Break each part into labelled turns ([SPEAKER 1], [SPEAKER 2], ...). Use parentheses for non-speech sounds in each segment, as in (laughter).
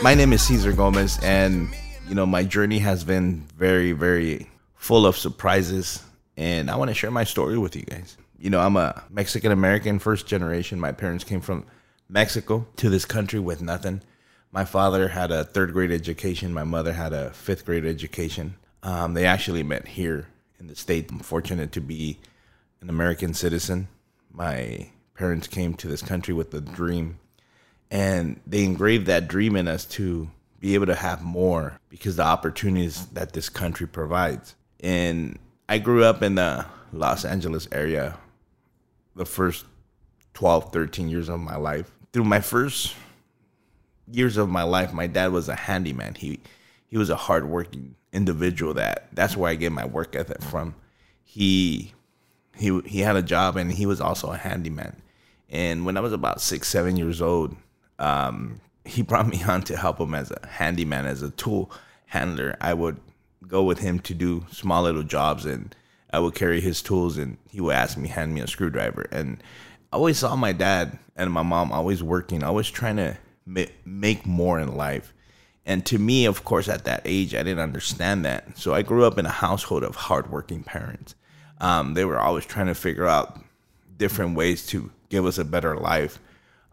[SPEAKER 1] My name is Cesar Gomez, and you know my journey has been very, very full of surprises, and I want to share my story with you guys. You know, I'm a Mexican American, first generation. My parents came from Mexico to this country with nothing. My father had a third grade education. My mother had a fifth grade education. Um, they actually met here in the state. I'm fortunate to be an American citizen. My parents came to this country with a dream, and they engraved that dream in us to be able to have more because the opportunities that this country provides. And I grew up in the Los Angeles area the first 12, 13 years of my life. Through my first years of my life, my dad was a handyman. He he was a hardworking individual that that's where I get my work ethic from. He he he had a job and he was also a handyman. And when I was about six, seven years old, um, he brought me (laughs) on to help him as a handyman, as a tool handler. I would go with him to do small little jobs and I would carry his tools and he would ask me, hand me a screwdriver. And I always saw my dad and my mom always working, always trying to make more in life. And to me, of course, at that age, I didn't understand that. So I grew up in a household of hardworking parents. Um, they were always trying to figure out different ways to give us a better life.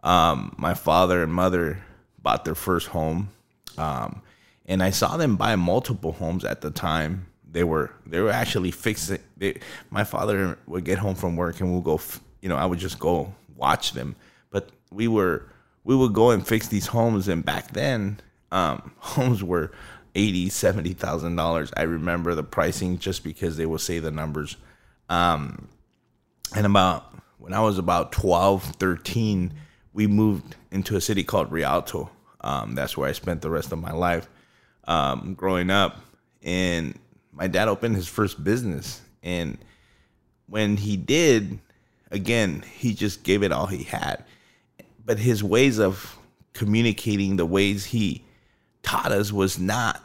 [SPEAKER 1] Um, my father and mother bought their first home, um, and I saw them buy multiple homes at the time. They were they were actually fixing. They, my father would get home from work and we'll go. You know, I would just go watch them. But we were we would go and fix these homes, and back then, um, (laughs) homes were eighty, seventy thousand dollars. I remember the pricing just because they will say the numbers. Um, and about when I was about 12, 13, we moved into a city called Rialto. Um, that's where I spent the rest of my life um, growing up. And my dad opened his first business. And when he did, again, he just gave it all he had. But his ways of communicating, the ways he taught us, was not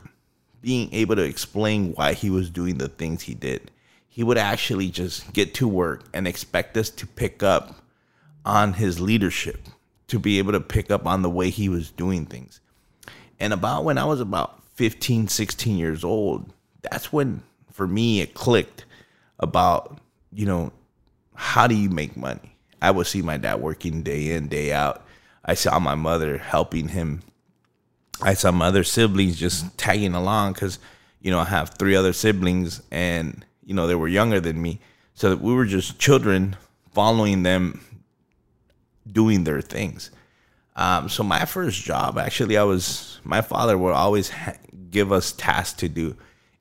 [SPEAKER 1] being able to explain why he was doing the things he did he would actually just get to work and expect us to pick up on his leadership, to be able to pick up on the way he was doing things. And about when I was about 15, 16 years old, that's when for me it clicked about, you know, how do you make money? I would see my dad working day in, day out. I saw my mother helping him. I saw my other siblings just tagging along because, you know, I have three other siblings and you know they were younger than me so we were just children following them doing their things. Um, so my first job actually i was my father would always ha- give us tasks to do.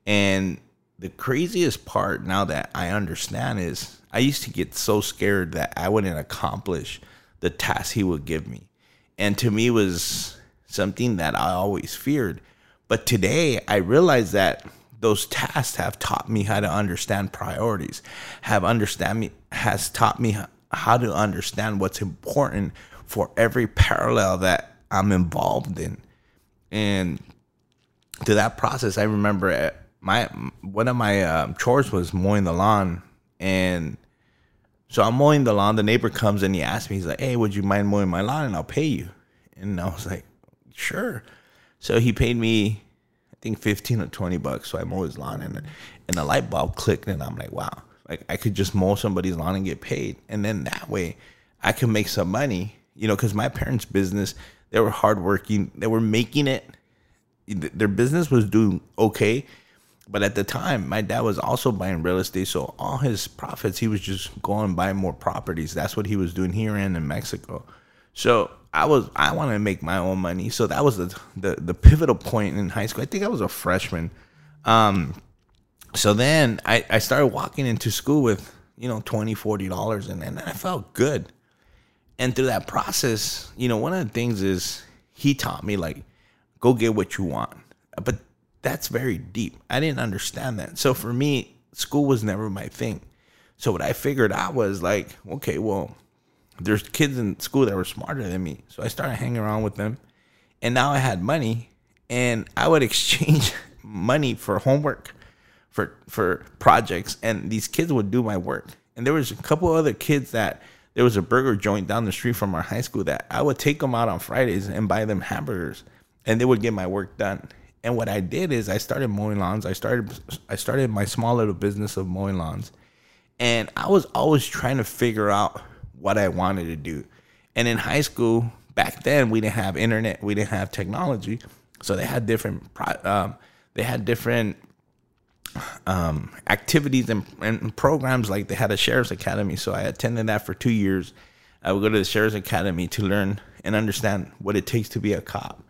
[SPEAKER 1] And the craziest part now that i understand is i used to get so scared that i wouldn't accomplish the task he would give me. And to me was something that i always feared. But today i realize that those tasks have taught me how to understand priorities have understand me has taught me how to understand what's important for every parallel that i'm involved in. And to that process i remember my one of my um, chores was mowing the lawn. And so i'm mowing the lawn. The neighbor comes and he asks me he's like hey would you mind mowing my lawn and i'll pay you? And i was like sure. So he paid me I think 15 or 20 bucks. So I mow his lawn and and the light bulb clicked and I'm like, wow, like I could just mow somebody's lawn and get paid. And then that way I could make some money, you know, because my parents' business, they were hardworking. They were making it. Their business was doing okay. But at the time, my dad was also buying real estate. So all his profits, he was just going buying more properties. That's what he was doing here and in Mexico. So I was I wanted to make my own money. So that was the, the the pivotal point in high school. I think I was a freshman. Um, so then I, I started walking into school with you know 20 40 dollars and, and i felt good. And through that process you know one of the things is he taught me like go get what you want. But that's very deep. I didn't understand that. So for me school was never my thing. So what i figured out was like okay well there's kids in school that were smarter than me. So I started hanging around with them. And now I had money and I would (laughs) exchange money for homework, for for projects, and these kids would do my work. And there was a couple other kids that there was a burger joint down the street from our high school that I would take them out on Fridays and buy them hamburgers. and they would get my work done. And what I did is I started mowing lawns. I started I started my small little business of mowing lawns. And I was always trying to figure out what I wanted to do. And in high school, back then we didn't have internet, we didn't have technology, so they had different um, they had different um, activities and, and, programs. Like they had a sheriff's academy, so I attended that for two years. I would go to the sheriff's academy to learn and understand what it takes to be a cop.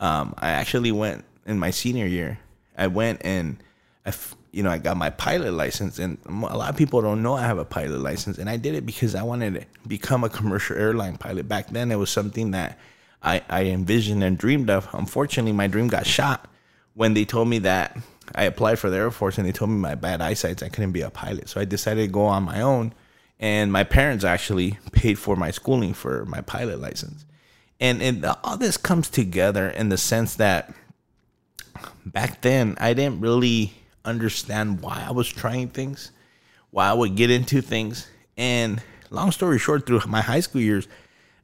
[SPEAKER 1] Um, I actually went in my senior year. I went and I, you know, I got my pilot license, and a lot of people don't know I have a pilot license, and I did it because I wanted to become a commercial airline pilot. Back then, it was something that I, I envisioned and dreamed of. Unfortunately, my dream got shot when they told me that I applied for the Air Force, and they told me my bad eyesight, I couldn't be a pilot. So I decided to go on my own, and my parents actually paid for my schooling for my pilot license. And, and all this comes together in the sense that back then I didn't really understand why I was trying things, why I would get into things. And long story short, through my high school years,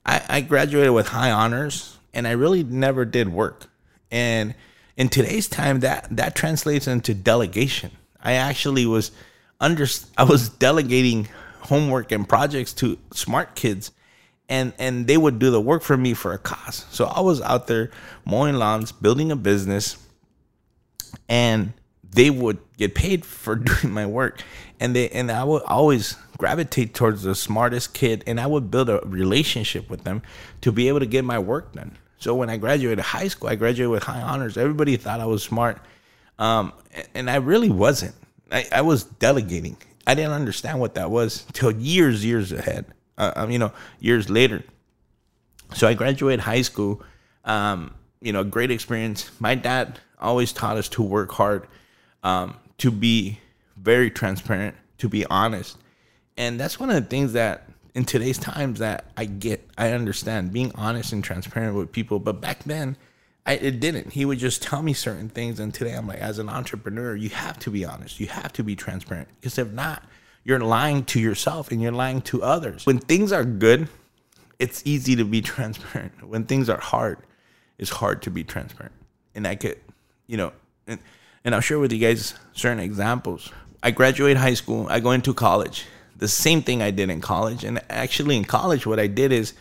[SPEAKER 1] I, I graduated with high honors and I really never did work. And in today's time, that that translates into delegation. I actually was under I was delegating homework and projects to smart kids and and they would do the work for me for a cost. So I was out there mowing lawns, building a business, and they would get paid for (laughs) doing my work and they and I would always gravitate towards the smartest kid and I would build a relationship with them to be able to get my work done. So when I graduated high school, I graduated with high honors. Everybody thought I was smart. Um, and I really wasn't. I, I, was delegating. I didn't understand what that was till years, years ahead. Uh, um, you know, years later. So I graduated high school. Um, you know, great experience. My dad always taught us to work hard, um, to be very transparent, to be honest. And that's one of the things that in today's times that I get, I understand being honest and transparent with people. But back then, I, it didn't. He would just tell me certain things. And today I'm like, as an entrepreneur, you have to be honest. You have to be transparent. Because if not, you're lying to yourself and you're lying to others. When things are good, it's easy to be (laughs) transparent. When things are hard, it's hard to be transparent. And I could you know, and, and I'll share with you guys certain examples. I graduate high school, I go into college. The same thing I did in college. And actually, in college, what I did is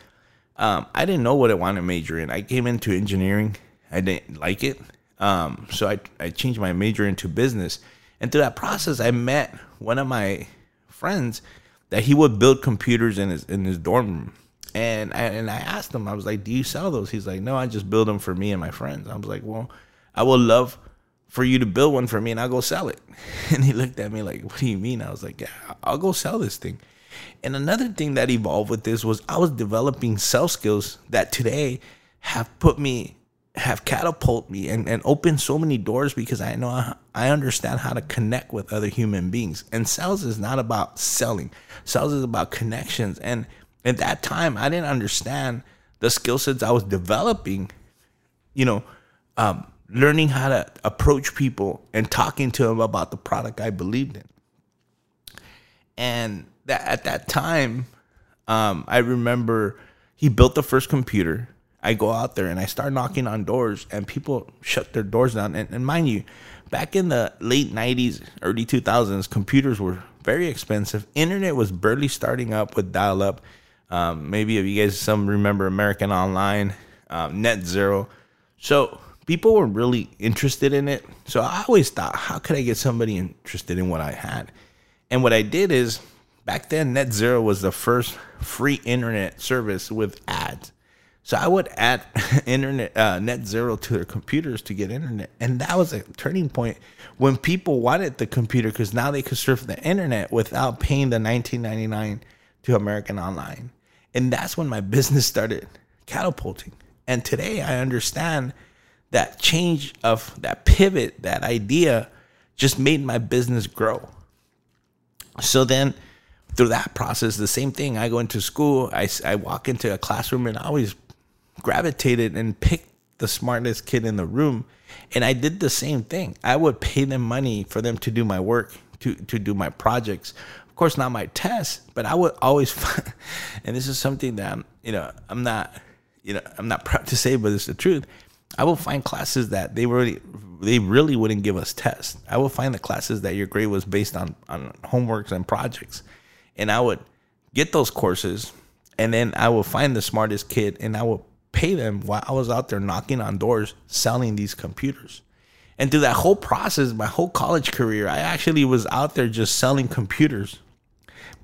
[SPEAKER 1] um, I didn't know what I wanted to major in. I came into engineering, I didn't like it. Um, so I, I changed my major into business. And through that process, I met one of my friends that he would build computers in his in his dorm room. And I, and I asked him, I was like, "Do you sell those?" He's like, "No, I just build them for me and my friends." I was like, "Well, I would love for you to build one for me and I'll go sell it. (laughs) And he looked at me like, What do you mean? I was like, Yeah, I'll go sell this thing. And another thing that evolved with this was I was developing sales skills that today have put me, have catapulted me and, and opened so many doors because I know I understand how to connect with other human beings. And sales is not about selling, sales is about connections. And at that time, I didn't understand the skill sets I was developing, you know, um, learning how to approach people and talking to them about the product I believed in. And that at that time, um, I remember he built the first computer. I go out there and I start knocking on doors, and people shut their doors down. And, and mind you, back in the late 90s, early 2000s, computers were very expensive. Internet was barely starting up with dial up. Um, maybe if you guys some remember American Online, um, Net Zero. So people were really interested in it. So I always thought, how could I get somebody interested in what I had? And what I did is back then, Net Zero was the first free internet service with ads. So I would add (laughs) internet uh, Net Zero to their computers to get internet, and that was a turning point when people wanted the computer because now they could surf the internet without paying the 19.99 to American Online, and that's when my (laughs) business started catapulting. And today I understand that change of that pivot, that idea just made my business grow. So then through that process, the same thing. I go into school, I, I walk into a classroom and I always gravitated and picked the smartest kid in the room. And I did the same thing. I would pay them money for them to do my work, to, to do my projects. Of course, not my tests, but I would always (laughs) find, and this is something that I'm, you know, I'm not, you know, I'm not (laughs) proud to say, but it's the truth. I will find classes that they really they really wouldn't give us tests. I will find the classes that your grade was based on on homeworks and projects, and I would get those courses, and then I will find the smartest kid, and I will pay them while I was out there knocking on doors selling these computers. And through that whole process, my whole college career, I actually was out there just selling computers,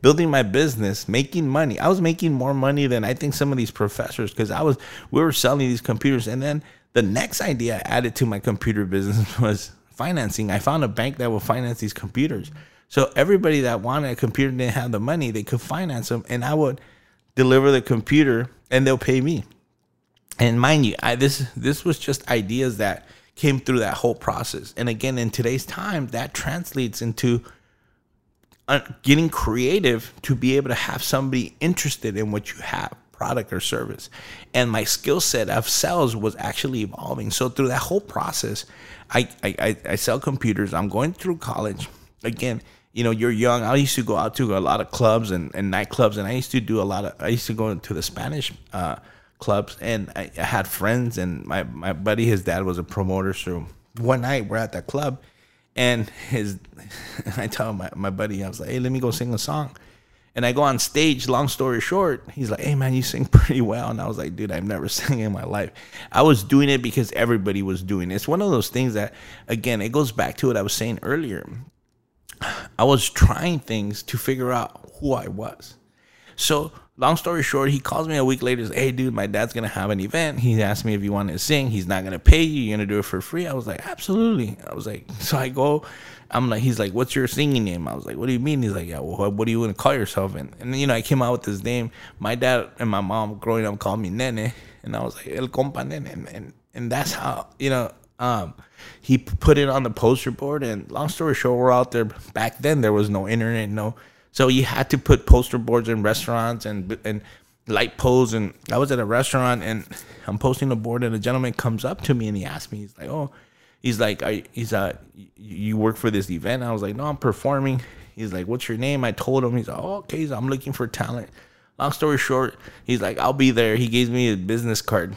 [SPEAKER 1] building my business, making money. I was making more money than I think some of these professors because I was we were selling these computers. And then the next idea I added to my computer business (laughs) was financing. I found a bank that will finance these computers. So everybody that wanted a computer didn't have the money, they could finance them, and I would deliver the computer and they'll pay me. And mind you, I, this this was just ideas that came through that whole process. And again, in today's time, that translates into uh, getting creative to be able to have somebody interested in what you have product or service. And my skill set of sales was actually evolving. So through that whole process I, I i sell computers. I'm going through college. Again you know you're young. I used to go out to a lot of clubs and, and nightclubs and i used to do a lot of i used to go into the spanish uh, clubs and I, I had friends and my, my buddy his dad was a promoter. So one night we're at that club and his (laughs) i tell my, my buddy i was like hey let me go sing a song and i go on stage long story short he's like hey man you sing (laughs) pretty well and i was like dude i've never (laughs) sang in my life i was doing it because everybody was doing it it's one of those things that again it goes back to what i was saying earlier i was trying things to figure out who i was so long story short, he calls me a week later. Says, hey, dude, my dad's gonna have an event. He asked me if you want to sing. He's not gonna pay you. You're gonna do it for free. I was like, absolutely. I was like, (laughs) so I go. I'm like, he's like, what's your singing name? I was like, what do you mean? He's like, yeah, well, what do you want to call yourself? And, and you know, I came out with this name. My dad and my mom growing up called me Nene, and I was like, El Compa Nene, and and, and that's how you know. Um, he put it on the poster board, and long story short, we're out there. Back then, there was no internet, no so you had to put poster boards in restaurants and and light poles. And I was at a restaurant and I'm posting a board, and a gentleman comes up to me and he asked me, he's like, "Oh, he's like, I, he's uh, you work for this event?" I was like, "No, I'm performing." He's like, "What's your name?" I told him. He's like, "Oh, okay, so I'm looking for talent." Long story short, he's like, "I'll be there." He gives me a business card.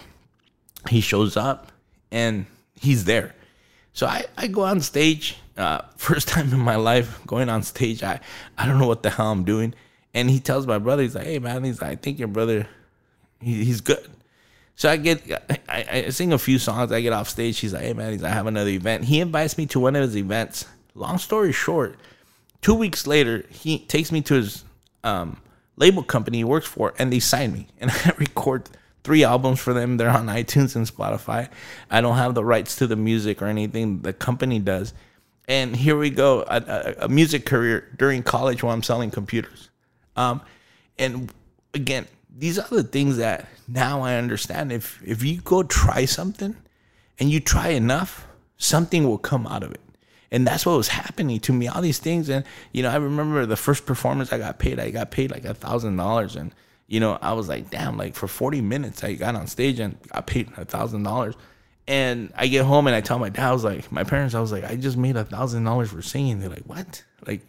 [SPEAKER 1] He shows up and he's there. So I, I go on stage uh, (laughs) first time in my life going on stage. I, I don't know what the hell I'm doing. And he tells my brother, he's like, hey, man, he's like, I think your brother, he, he's good. So I get, I, I sing a few songs. I get off stage. He's like, hey, man, he's I have another event. He invites me to one of his events. Long story short, two weeks later, he takes me to his um, label company he works for, and they sign me. And (laughs) I record three albums for them. They're on iTunes and Spotify. I don't have the rights to the music or anything. The company does and here we go a, a, a, music career during college while i'm selling computers um, and again these are the things that now i understand. If if you go try something and you try enough something will come out of it. And that's what was happening to me all these things. And you know i remember the first performance i got paid i got paid like a thousand dollars. And you know i was like damn like for 40 minutes i got on stage and got paid a thousand dollars and I get home and I tell my dad, I was like, my parents, I was like, I just made a thousand dollars for singing. They're like, what? Like,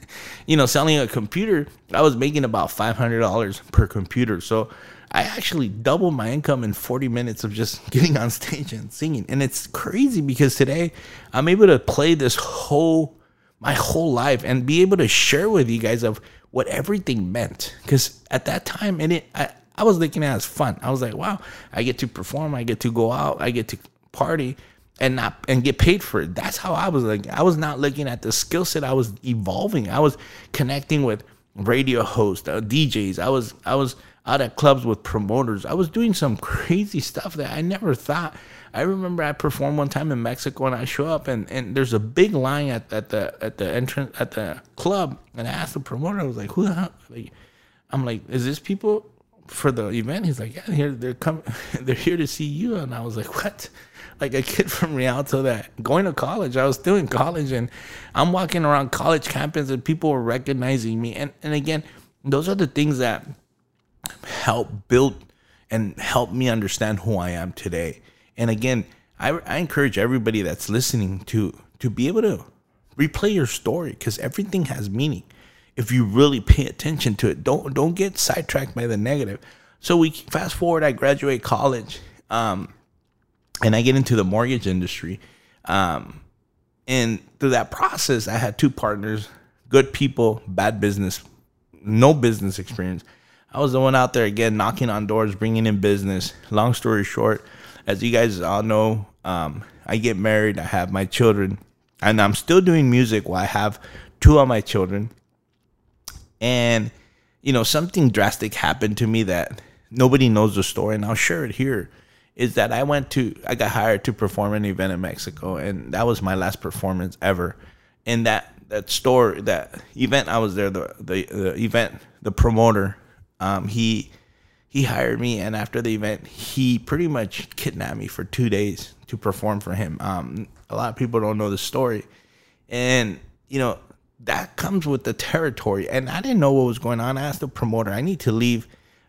[SPEAKER 1] (laughs) you know, selling a computer, I was making about five hundred dollars per computer. So I actually doubled my income in 40 minutes of just (laughs) getting on stage and singing. And it's crazy because today I'm able to play this whole my whole life and be able to share with you guys of what everything meant. Because at that time, and it, I, I was looking at it as fun. I was like, wow, I get to perform, I get to go out, I get to party and not and get paid for it. That's how I was like. I was not looking at the skill set. I was evolving. I was connecting with radio hosts, uh, DJs. I was I was out at clubs with promoters. I was doing some (laughs) crazy stuff that I never thought. I remember I performed one time in Mexico and I show up and, and there's a big line at, at the at the entrance at the club and I asked the promoter, I was like, who the hell? Like, I'm like, is this people for the event. He's like, yeah, here they're coming, (laughs) they're here to see you. And I was like, what? Like a (laughs) kid from Rialto that going to college. I was still in college, and I'm walking around college campus, and people were recognizing me. And and again, those are the things that help build and help me understand who I am today. And again, I, I encourage everybody that's listening to to be able to replay your story because everything has meaning if you really pay attention to it. Don't don't get sidetracked by the negative. So we fast forward. I graduate college. Um, and I get into the mortgage industry. Um, and through that process, I had two partners, good people, bad business, no business experience. I was the one out there again, knocking on doors, bringing in business. Long story short, as you guys all know, um, I get married, I have my children, and I'm still doing music while I have two of my children. And, you know, something drastic happened to me that nobody knows the story, and I'll share it here is that I went to I got hired to perform an event in Mexico and that was my last performance ever. And that that store that event I was there the the, the event the promoter um, he he hired me and after the event he pretty much kidnapped me for 2 days to perform for him. Um, a lot of people don't know the story. And you know that comes with the territory and I didn't know what was going on. I asked the promoter I need to leave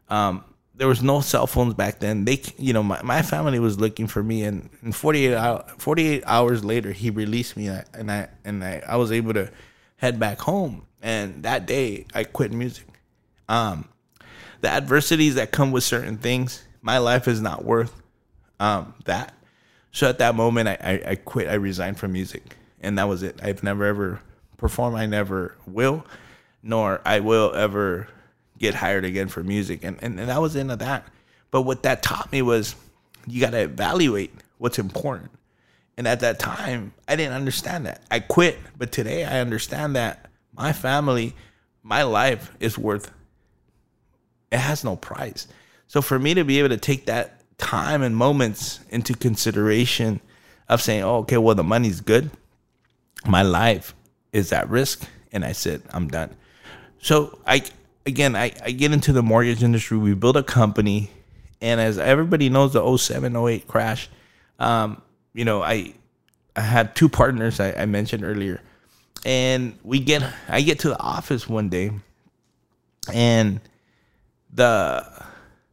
[SPEAKER 1] um, there was no cell phones back then. They, you know, my, my family was looking for me, and, and 48, hour, 48 hours later, he released me, and I and I, I was able to head back home. And that day, I quit music. Um, the adversities that come with certain things, my life is not worth um, that. So at that moment, I, I, I quit. I resigned from music, and that was it. I've never ever performed. I never will, nor I will ever get hired again for music. And, and, and that was the end of that. But what that taught me was you got to evaluate what's important. And at that time, I didn't understand that. I quit. But today, I understand that my family, my life is worth, it has no price. So for me to be able to take that time and moments into consideration of saying, oh, okay, well, the money's good, my life is at risk. And I said, I'm done. So I, again, I, I get into the mortgage industry. We build a company, and as everybody knows, the 07, 08 crash, um, you know, I I had two partners I, I mentioned earlier, and we get I get to the office one day, and the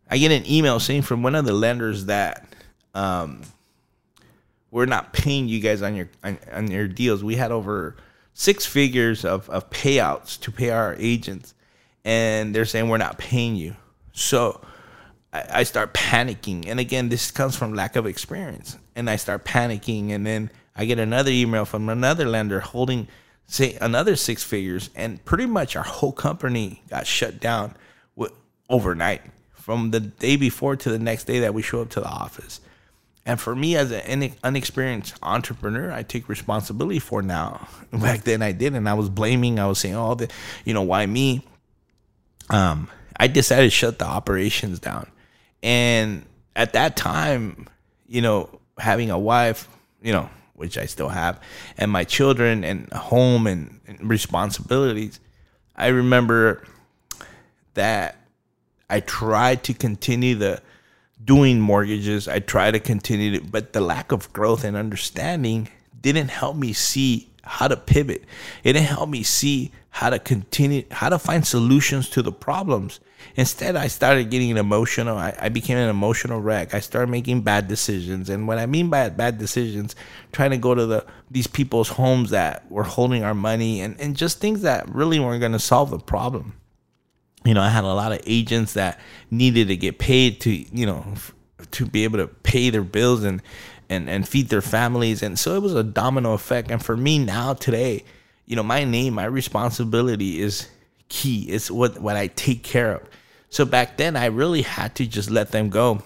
[SPEAKER 1] I get an email saying from one of the lenders that um, we're not paying you guys on your on, on your deals. We had over six figures of, of payouts to pay our agents and they're saying we're not paying you. So I, I start panicking. And again, this comes from lack of experience. And I start panicking. And then I get another email from another lender holding, say, another six figures. And pretty much our whole company got shut down with, overnight from the day before to the next day that we show up to the office. And for me, as an unexperienced entrepreneur, I take responsibility for now. (laughs) Back then, I didn't. I was blaming. I was saying, "Oh, the, you know, why me?" um, I decided to shut the operations down. And at that time, you know, having a wife, you know, which I still have, and my children and home and, and responsibilities, I remember that I tried to continue the doing mortgages. I tried to continue to, but the lack of growth and understanding didn't help me see how to pivot. It didn't help me see how to continue, how to find solutions to the problems. Instead, I started getting emotional. I, I, became an emotional wreck. I started making bad decisions. And what I mean by bad decisions, trying to go to the these people's homes that were holding our money and, and just things that really weren't going to solve the problem. You know, I had a lot of agents that needed to get paid to, you know, to be able to pay their bills and and and feed their families. And so it was a domino effect. And for me now today, you know, my name, my responsibility is key. It's what what I take care of. So back then, I really had to just let them go.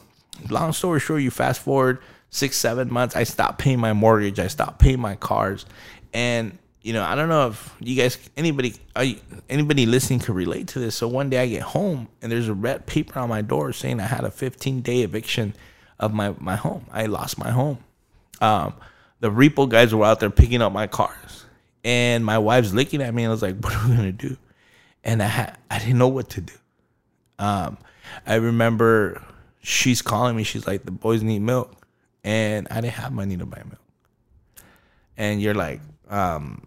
[SPEAKER 1] Long story short, you fast forward six, seven months, I stopped paying my mortgage. I stopped paying my cars, and you know, I don't know if you guys, anybody, you, anybody listening could relate to this. So one day I get home and there's a red paper on my door saying I had a 15 day eviction of my my home. I lost my home. Um, the repo guys were out there picking up my cars and my wife's looking at me and I was like, what are we gonna do? And I had I didn't know what to do. Um, I remember she's calling me, she's like, the boys need milk. And I didn't have money to buy milk. And you're like, um,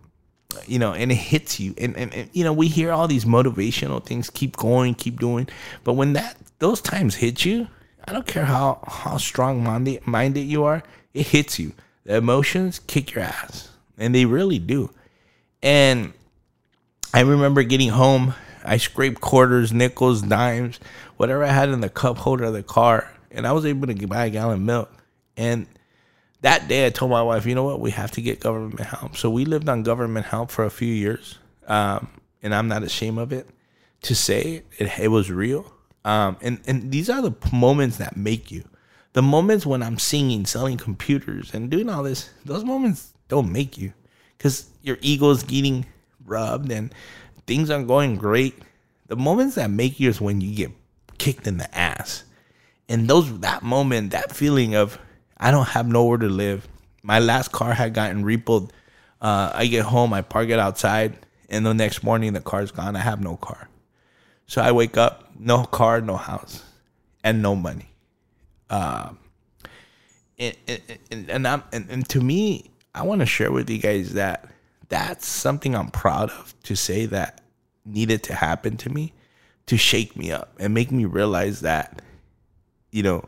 [SPEAKER 1] you know, and it hits you. And, and, and, you know, we hear all these motivational things, keep going, keep doing. But when that those times hit you, I don't care how how strong minded minded you are, it hits you. The emotions kick your ass. And they really do. And I remember getting home. I scraped quarters, nickels, dimes, whatever I had in the cup holder of the car, and I was able to buy a gallon of milk. And that day I told my wife, you know what, we have to get government help. So we lived on government help for a few years, um, and I'm not ashamed of it to say it, it was real. Um, and and these are the moments that make you. The moments when I'm singing, selling computers, and doing all this, those moments don't make you, because your ego is getting rubbed and things aren't going great. The moments that make you is when you get kicked in the ass, and those that moment, that feeling of I don't have nowhere to live. My last car had gotten repoed. Uh, I get home, I park it outside, and the next morning the car's gone. I have no car. So I wake up, no car, no house, and no money. Um, and, and, and, I'm, and, and to me, I want to share with you guys that that's something I'm proud of to say that needed to happen to me to shake me up and make me realize that, you know,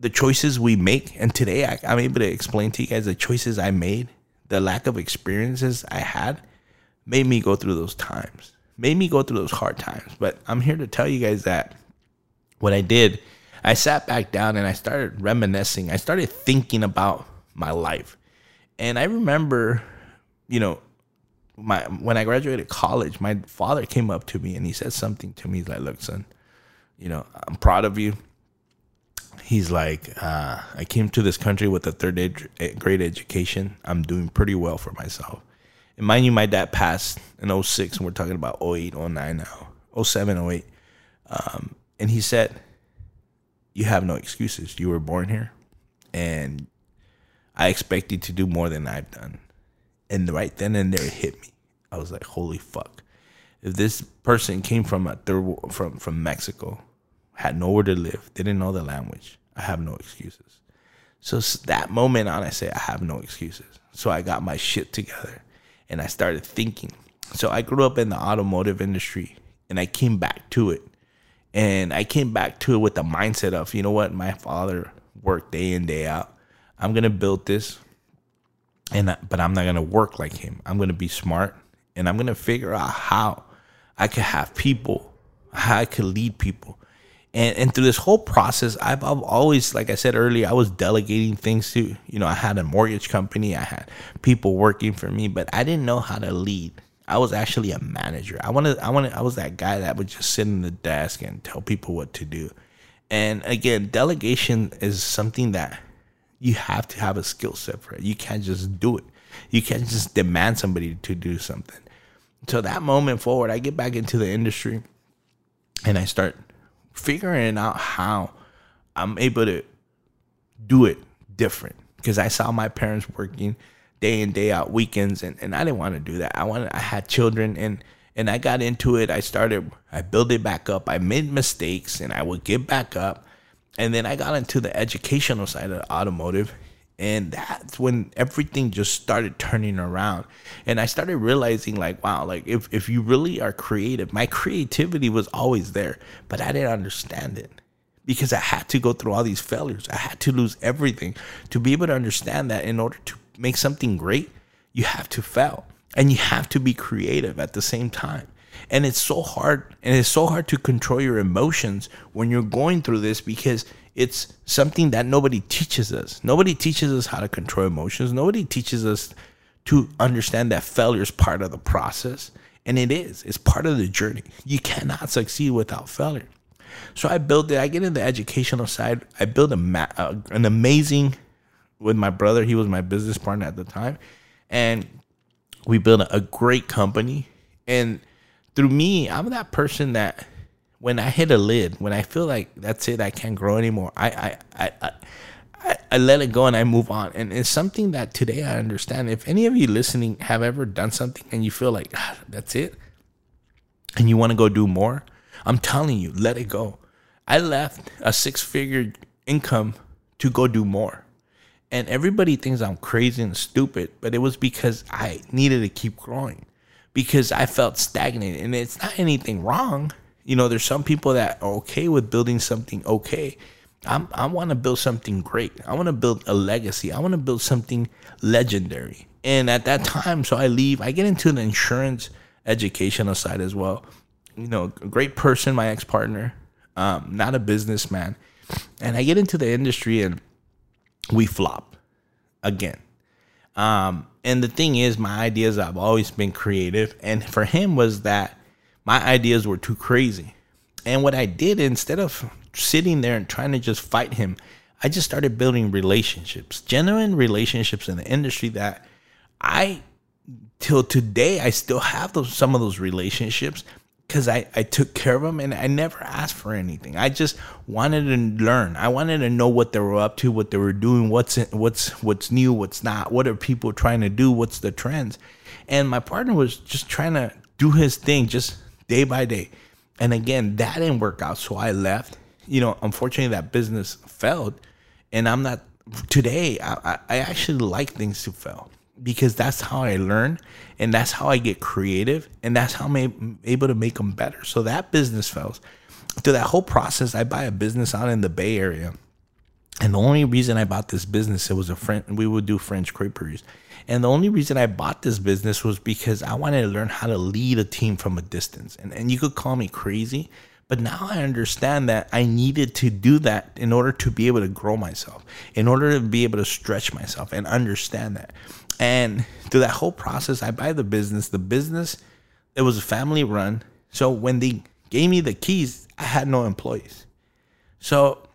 [SPEAKER 1] the choices we make, and today I, I'm able to explain to you guys the choices I made, the lack of experiences I had, made me go through those times, made me go through those hard times. But I'm here to tell you guys that what I did, I sat back down and I started reminiscing. I started thinking about my life. And I remember, you know, my when I graduated college, my father came up to me and he said something to me. He's like, "Look, son, you know, I'm proud of you he's like, uh, I came to this country with a third ed- eh, grade education. I'm doing pretty well for myself. And mind you, my dad passed in 06, and we're talking about 08, 09 now, 07, 08. Um, and he said, You have no excuses. You were born here, and I expect you to do more than I've done. And right then and there, it hit me. I was like, Holy fuck. If this person came from a third, from from Mexico, had nowhere to live, didn't know the language, I have no excuses. So that moment on, I say, I have no excuses. So I got my shit together and I started thinking. So I grew up in the automotive industry and I came back to it. And I came back to it with the mindset of, you know what, my father worked day in, day out. I'm going to build this. And but I'm not going to work like him. I'm going to be smart and I'm going to figure out how I could have people, how I could lead people, and and through this whole process I've, I've always like i said earlier i was delegating things to you know i had a mortgage company i had people working for me but i didn't know how to lead. I was actually a manager. I wanted i wanted i was that guy that would just sit in the desk and tell people what to do. And again delegation is something that you have to have a skill set for it. You can't just do it. You can't just demand somebody to do something. So that moment forward i get back into the industry and i start figuring out how I'm able to do it different because I saw my parents working day in day out weekends and, and I didn't want to do that. I wanted I had children and and I got into it. I started I built it back up. I made mistakes and I would get back up. And then I got into the educational side of automotive and that's when everything just started turning around. And i started realizing like wow like if, if you really are creative my creativity was always there but i didn't understand it because i had to go through all these failures. I had to lose everything. To be able to understand that in order to make something great you have to fail and you have to be creative at the same time and it's so hard and it's so hard to control your emotions when you're going through this because it's something that nobody teaches us. Nobody teaches us how to control emotions. Nobody teaches us to understand that failure is part of the process. And it is, it's part of the journey. You cannot succeed without failure. So I built it. I get in the educational side. I built a ma- uh, an amazing with my brother. He was my business partner at the time, and we built a, a great company. And through me, I'm that person that when I hit a lid, when I feel like that's it, I can't grow anymore, I I I, I, I, I let it go and I move on. And it's something that today I understand. If any of you listening have ever done something and you feel like ah, that's it, and you want to go do more, I'm telling you, let it go. I left a six figure income to go do more. And everybody thinks I'm crazy and stupid, but it was because I needed to keep growing because I felt stagnant. And it's not anything wrong. You know, there's some people that are okay with building something okay. I'm, I want to build something great. I want to build a legacy. I want to build something legendary. And at that time, so I leave, I get into the insurance educational side as well. You know, a great person, my ex partner, um, not a businessman. And I get into the industry and we flop. again. Um, and the thing is, my ideas I've always been creative, and for him was that my ideas were too crazy. And what I did instead of sitting there and trying to just fight him, I just started building relationships, genuine relationships in the industry that I till today I still have those some of those relationships because I, I took care of them and I never asked for anything. I just wanted to learn. I wanted to know what they were up to, what they were doing, what's what's what's new, what's not, what are people trying to do, what's the trends. And my partner was just trying to do his thing just day by day. And again, that didn't work out, so I left. You know, unfortunately that business failed and I'm not today I, I actually like things to fail because that's how I learn and that's how I get creative and that's how I'm able to make them better. So that business fails. Through that whole process, I buy a business out in the Bay Area. And the only reason I bought this business, it was a friend, we would do French creperies. And the only reason I bought this business was because I wanted to learn how to lead a team from a distance. And, and you could call me crazy, but now I understand that I needed to do that in order to be able to grow myself, in order to be able to stretch myself and understand that. And through that whole process, I buy the business. The business, it was a family run. So when they gave me the keys, I had no employees. So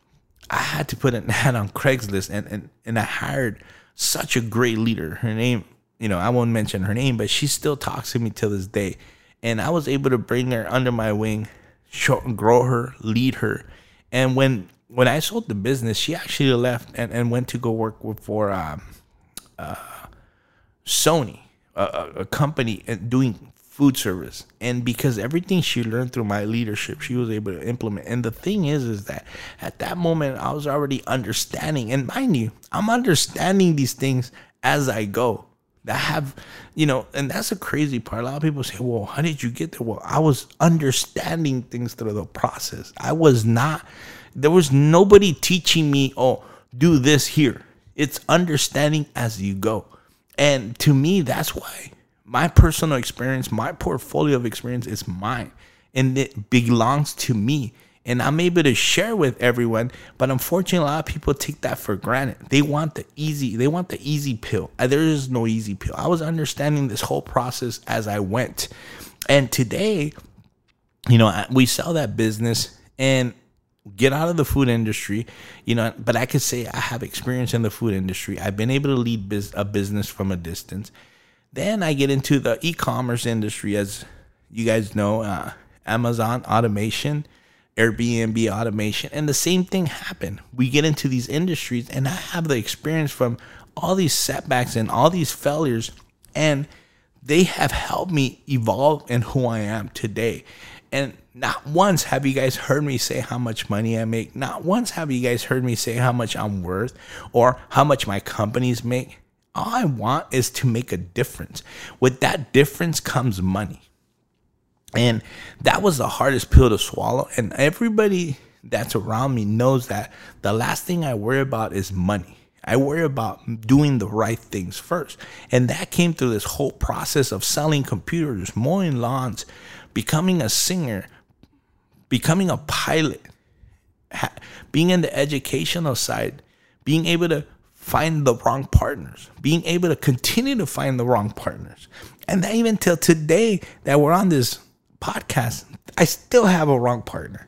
[SPEAKER 1] I had to put an (laughs) ad on Craigslist and, and, and I hired such a great leader. Her name, you know, I won't mention her name, but she still talks to me till this day. And I was able to bring her under my wing show, grow her, lead her. And when when I sold the business, she actually left and, and went to go work with, for um, uh, Sony, a, a company uh, doing food service. And because everything she learned through my leadership, she was able to implement. And the thing is, is that at that moment, I was already understanding. And mind you, I'm understanding these things as I go that have, you know, and that's a crazy part. A lot of people say, well, how did you get there? Well, I was understanding things through the process. I was not, there was nobody teaching me, oh, do this here. It's understanding as you go. And to me, that's why my personal experience, my portfolio of experience is mine and it belongs to me and I'm able to share with everyone. But unfortunately, a lot of people take that for granted. They want the easy, they want the easy pill. Uh, there is no easy pill. I was understanding this whole process as I went. And today, you know, we sell that business and get out of the food industry, you know, but I could say I have experience in the food industry. I've been able to lead biz- a business from a distance. Then I get into the e-commerce industry as you guys know, uh, Amazon automation Airbnb automation. And the same thing happened. We get into these industries, and I have the experience from all these setbacks and all these failures, and they have helped me evolve in who I am today. And not once have you guys heard me say how much money I make. Not once have you guys heard me say how much I'm worth or how much my companies make. All I want is to make a difference. With that difference comes money. And that was the hardest pill to swallow. And everybody that's around me knows that the last thing I worry about is money. I worry about doing the right things first. And that came through this whole process of selling computers, mowing lawns, becoming a singer, becoming a pilot, being in the educational side, being able to find the wrong partners, being able to continue to find the wrong partners. And that even till today that we're on this podcast, I still have a wrong partner.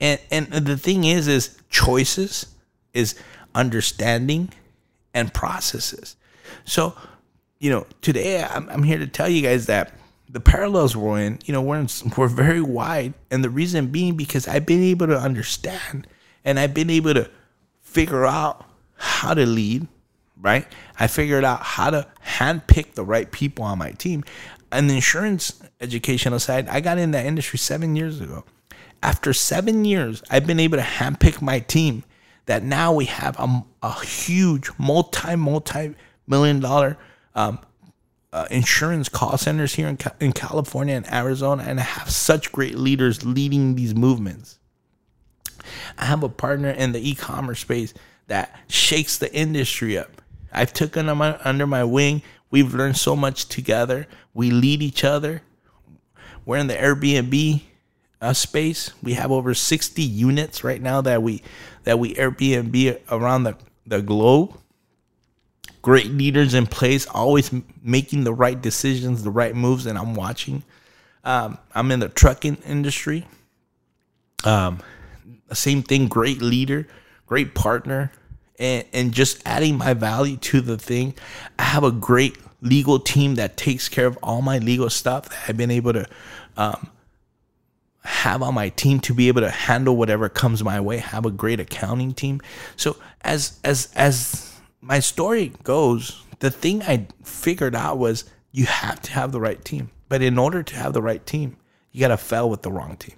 [SPEAKER 1] And and the thing is is choices is understanding and processes. So, you know, today I'm, I'm here to tell you guys that the parallels we're in, you know, we're, in, we're very wide. And the reason being because I've been able to understand and I've been able to figure out how to lead, right? I figured out how to handpick the right people on my team an insurance educational side, I got in that industry seven years ago. After seven years, I've been able to handpick my team that now we have a, a huge multi, multi million dollar um, uh, insurance call centers here in, in California and Arizona, and have such great leaders leading these movements. I have a partner in the e commerce space that shakes the industry up. I've taken them under my wing. We've learned so much together. We lead each other. We're in the Airbnb uh, space. We have over 60 units right now that we that we Airbnb around the, the globe. Great leaders in place, always making the right decisions, the right moves, and I'm watching. Um, I'm in the trucking industry. Um, same thing, great leader, great partner, and, and just adding my value to the thing. I have a great legal team that takes care of all my legal stuff that I've been able to um, have on my team to be able to handle whatever comes my way. Have a great accounting team. So as as as my story goes, the thing I figured out was you have to have the right team. But in order to have the right team, you got to fail with the wrong team.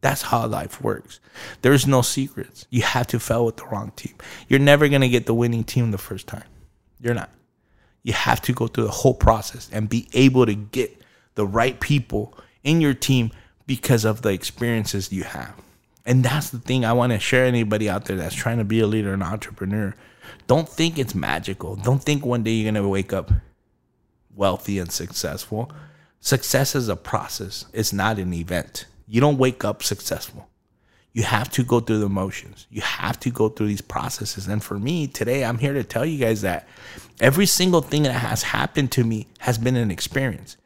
[SPEAKER 1] That's how life works. There's no secrets. You have to fail with the wrong team. You're never going to get the winning team the first time. You're not. You have to go through the whole process and be able to get the right people in your team because of the experiences you have. And that's the thing I want to share anybody out there that's trying to be a leader and entrepreneur. Don't think it's magical. Don't think one day you're going to wake up wealthy and successful. Success is a process, it's not an event. You don't wake up successful. You have to go through the motions. You have to go through these processes. And for me today, I'm here to tell you guys that every single thing that has happened to me has been an experience.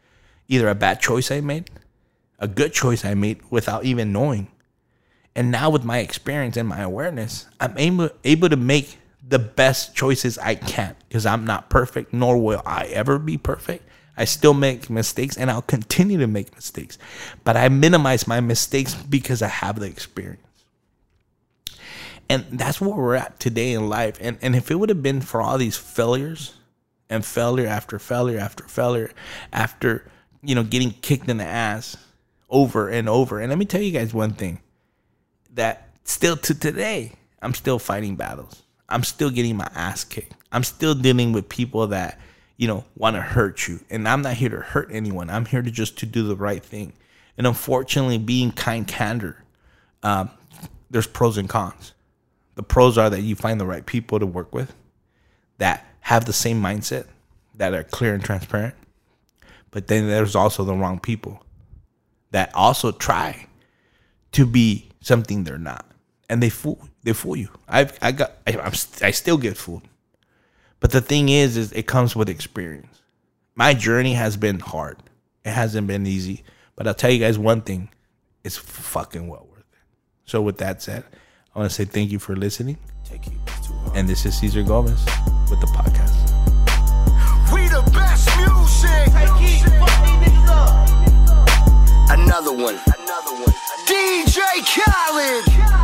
[SPEAKER 1] Either a bad choice I made, a good choice I made without even knowing. And now with my experience and my awareness, I'm able, able to make the best choices I can because I'm not perfect, nor will I ever be perfect. I still make mistakes and I'll continue to make mistakes. But I minimize my mistakes because I have the experience. And that's where we're at today in life. And, and if it would have been for all these failures and failure after failure after failure, after, you know, getting kicked in the ass over and over. And let me tell you guys one thing that still to today, I'm still fighting battles. I'm still getting my ass kicked. I'm still dealing with people that you know, want to hurt you. And I'm not here to hurt anyone. I'm here to just to do the right thing. And unfortunately, being kind candor, um, there's pros and cons. The pros are that you find the right people to work with that have the same mindset, that are clear and transparent. But then there's also the wrong people that also try to be something they're not, and they fool they fool you. I've I got I, I'm, I still get fooled. But the thing is, is it comes with experience. My journey has been hard. It hasn't been easy. But I'll tell you guys one thing: it's fucking well worth it. So with that said, I want to say thank you for listening. And this is Cesar Gomez with the podcast. We the best music.
[SPEAKER 2] Another one. Another one. DJ Khaled.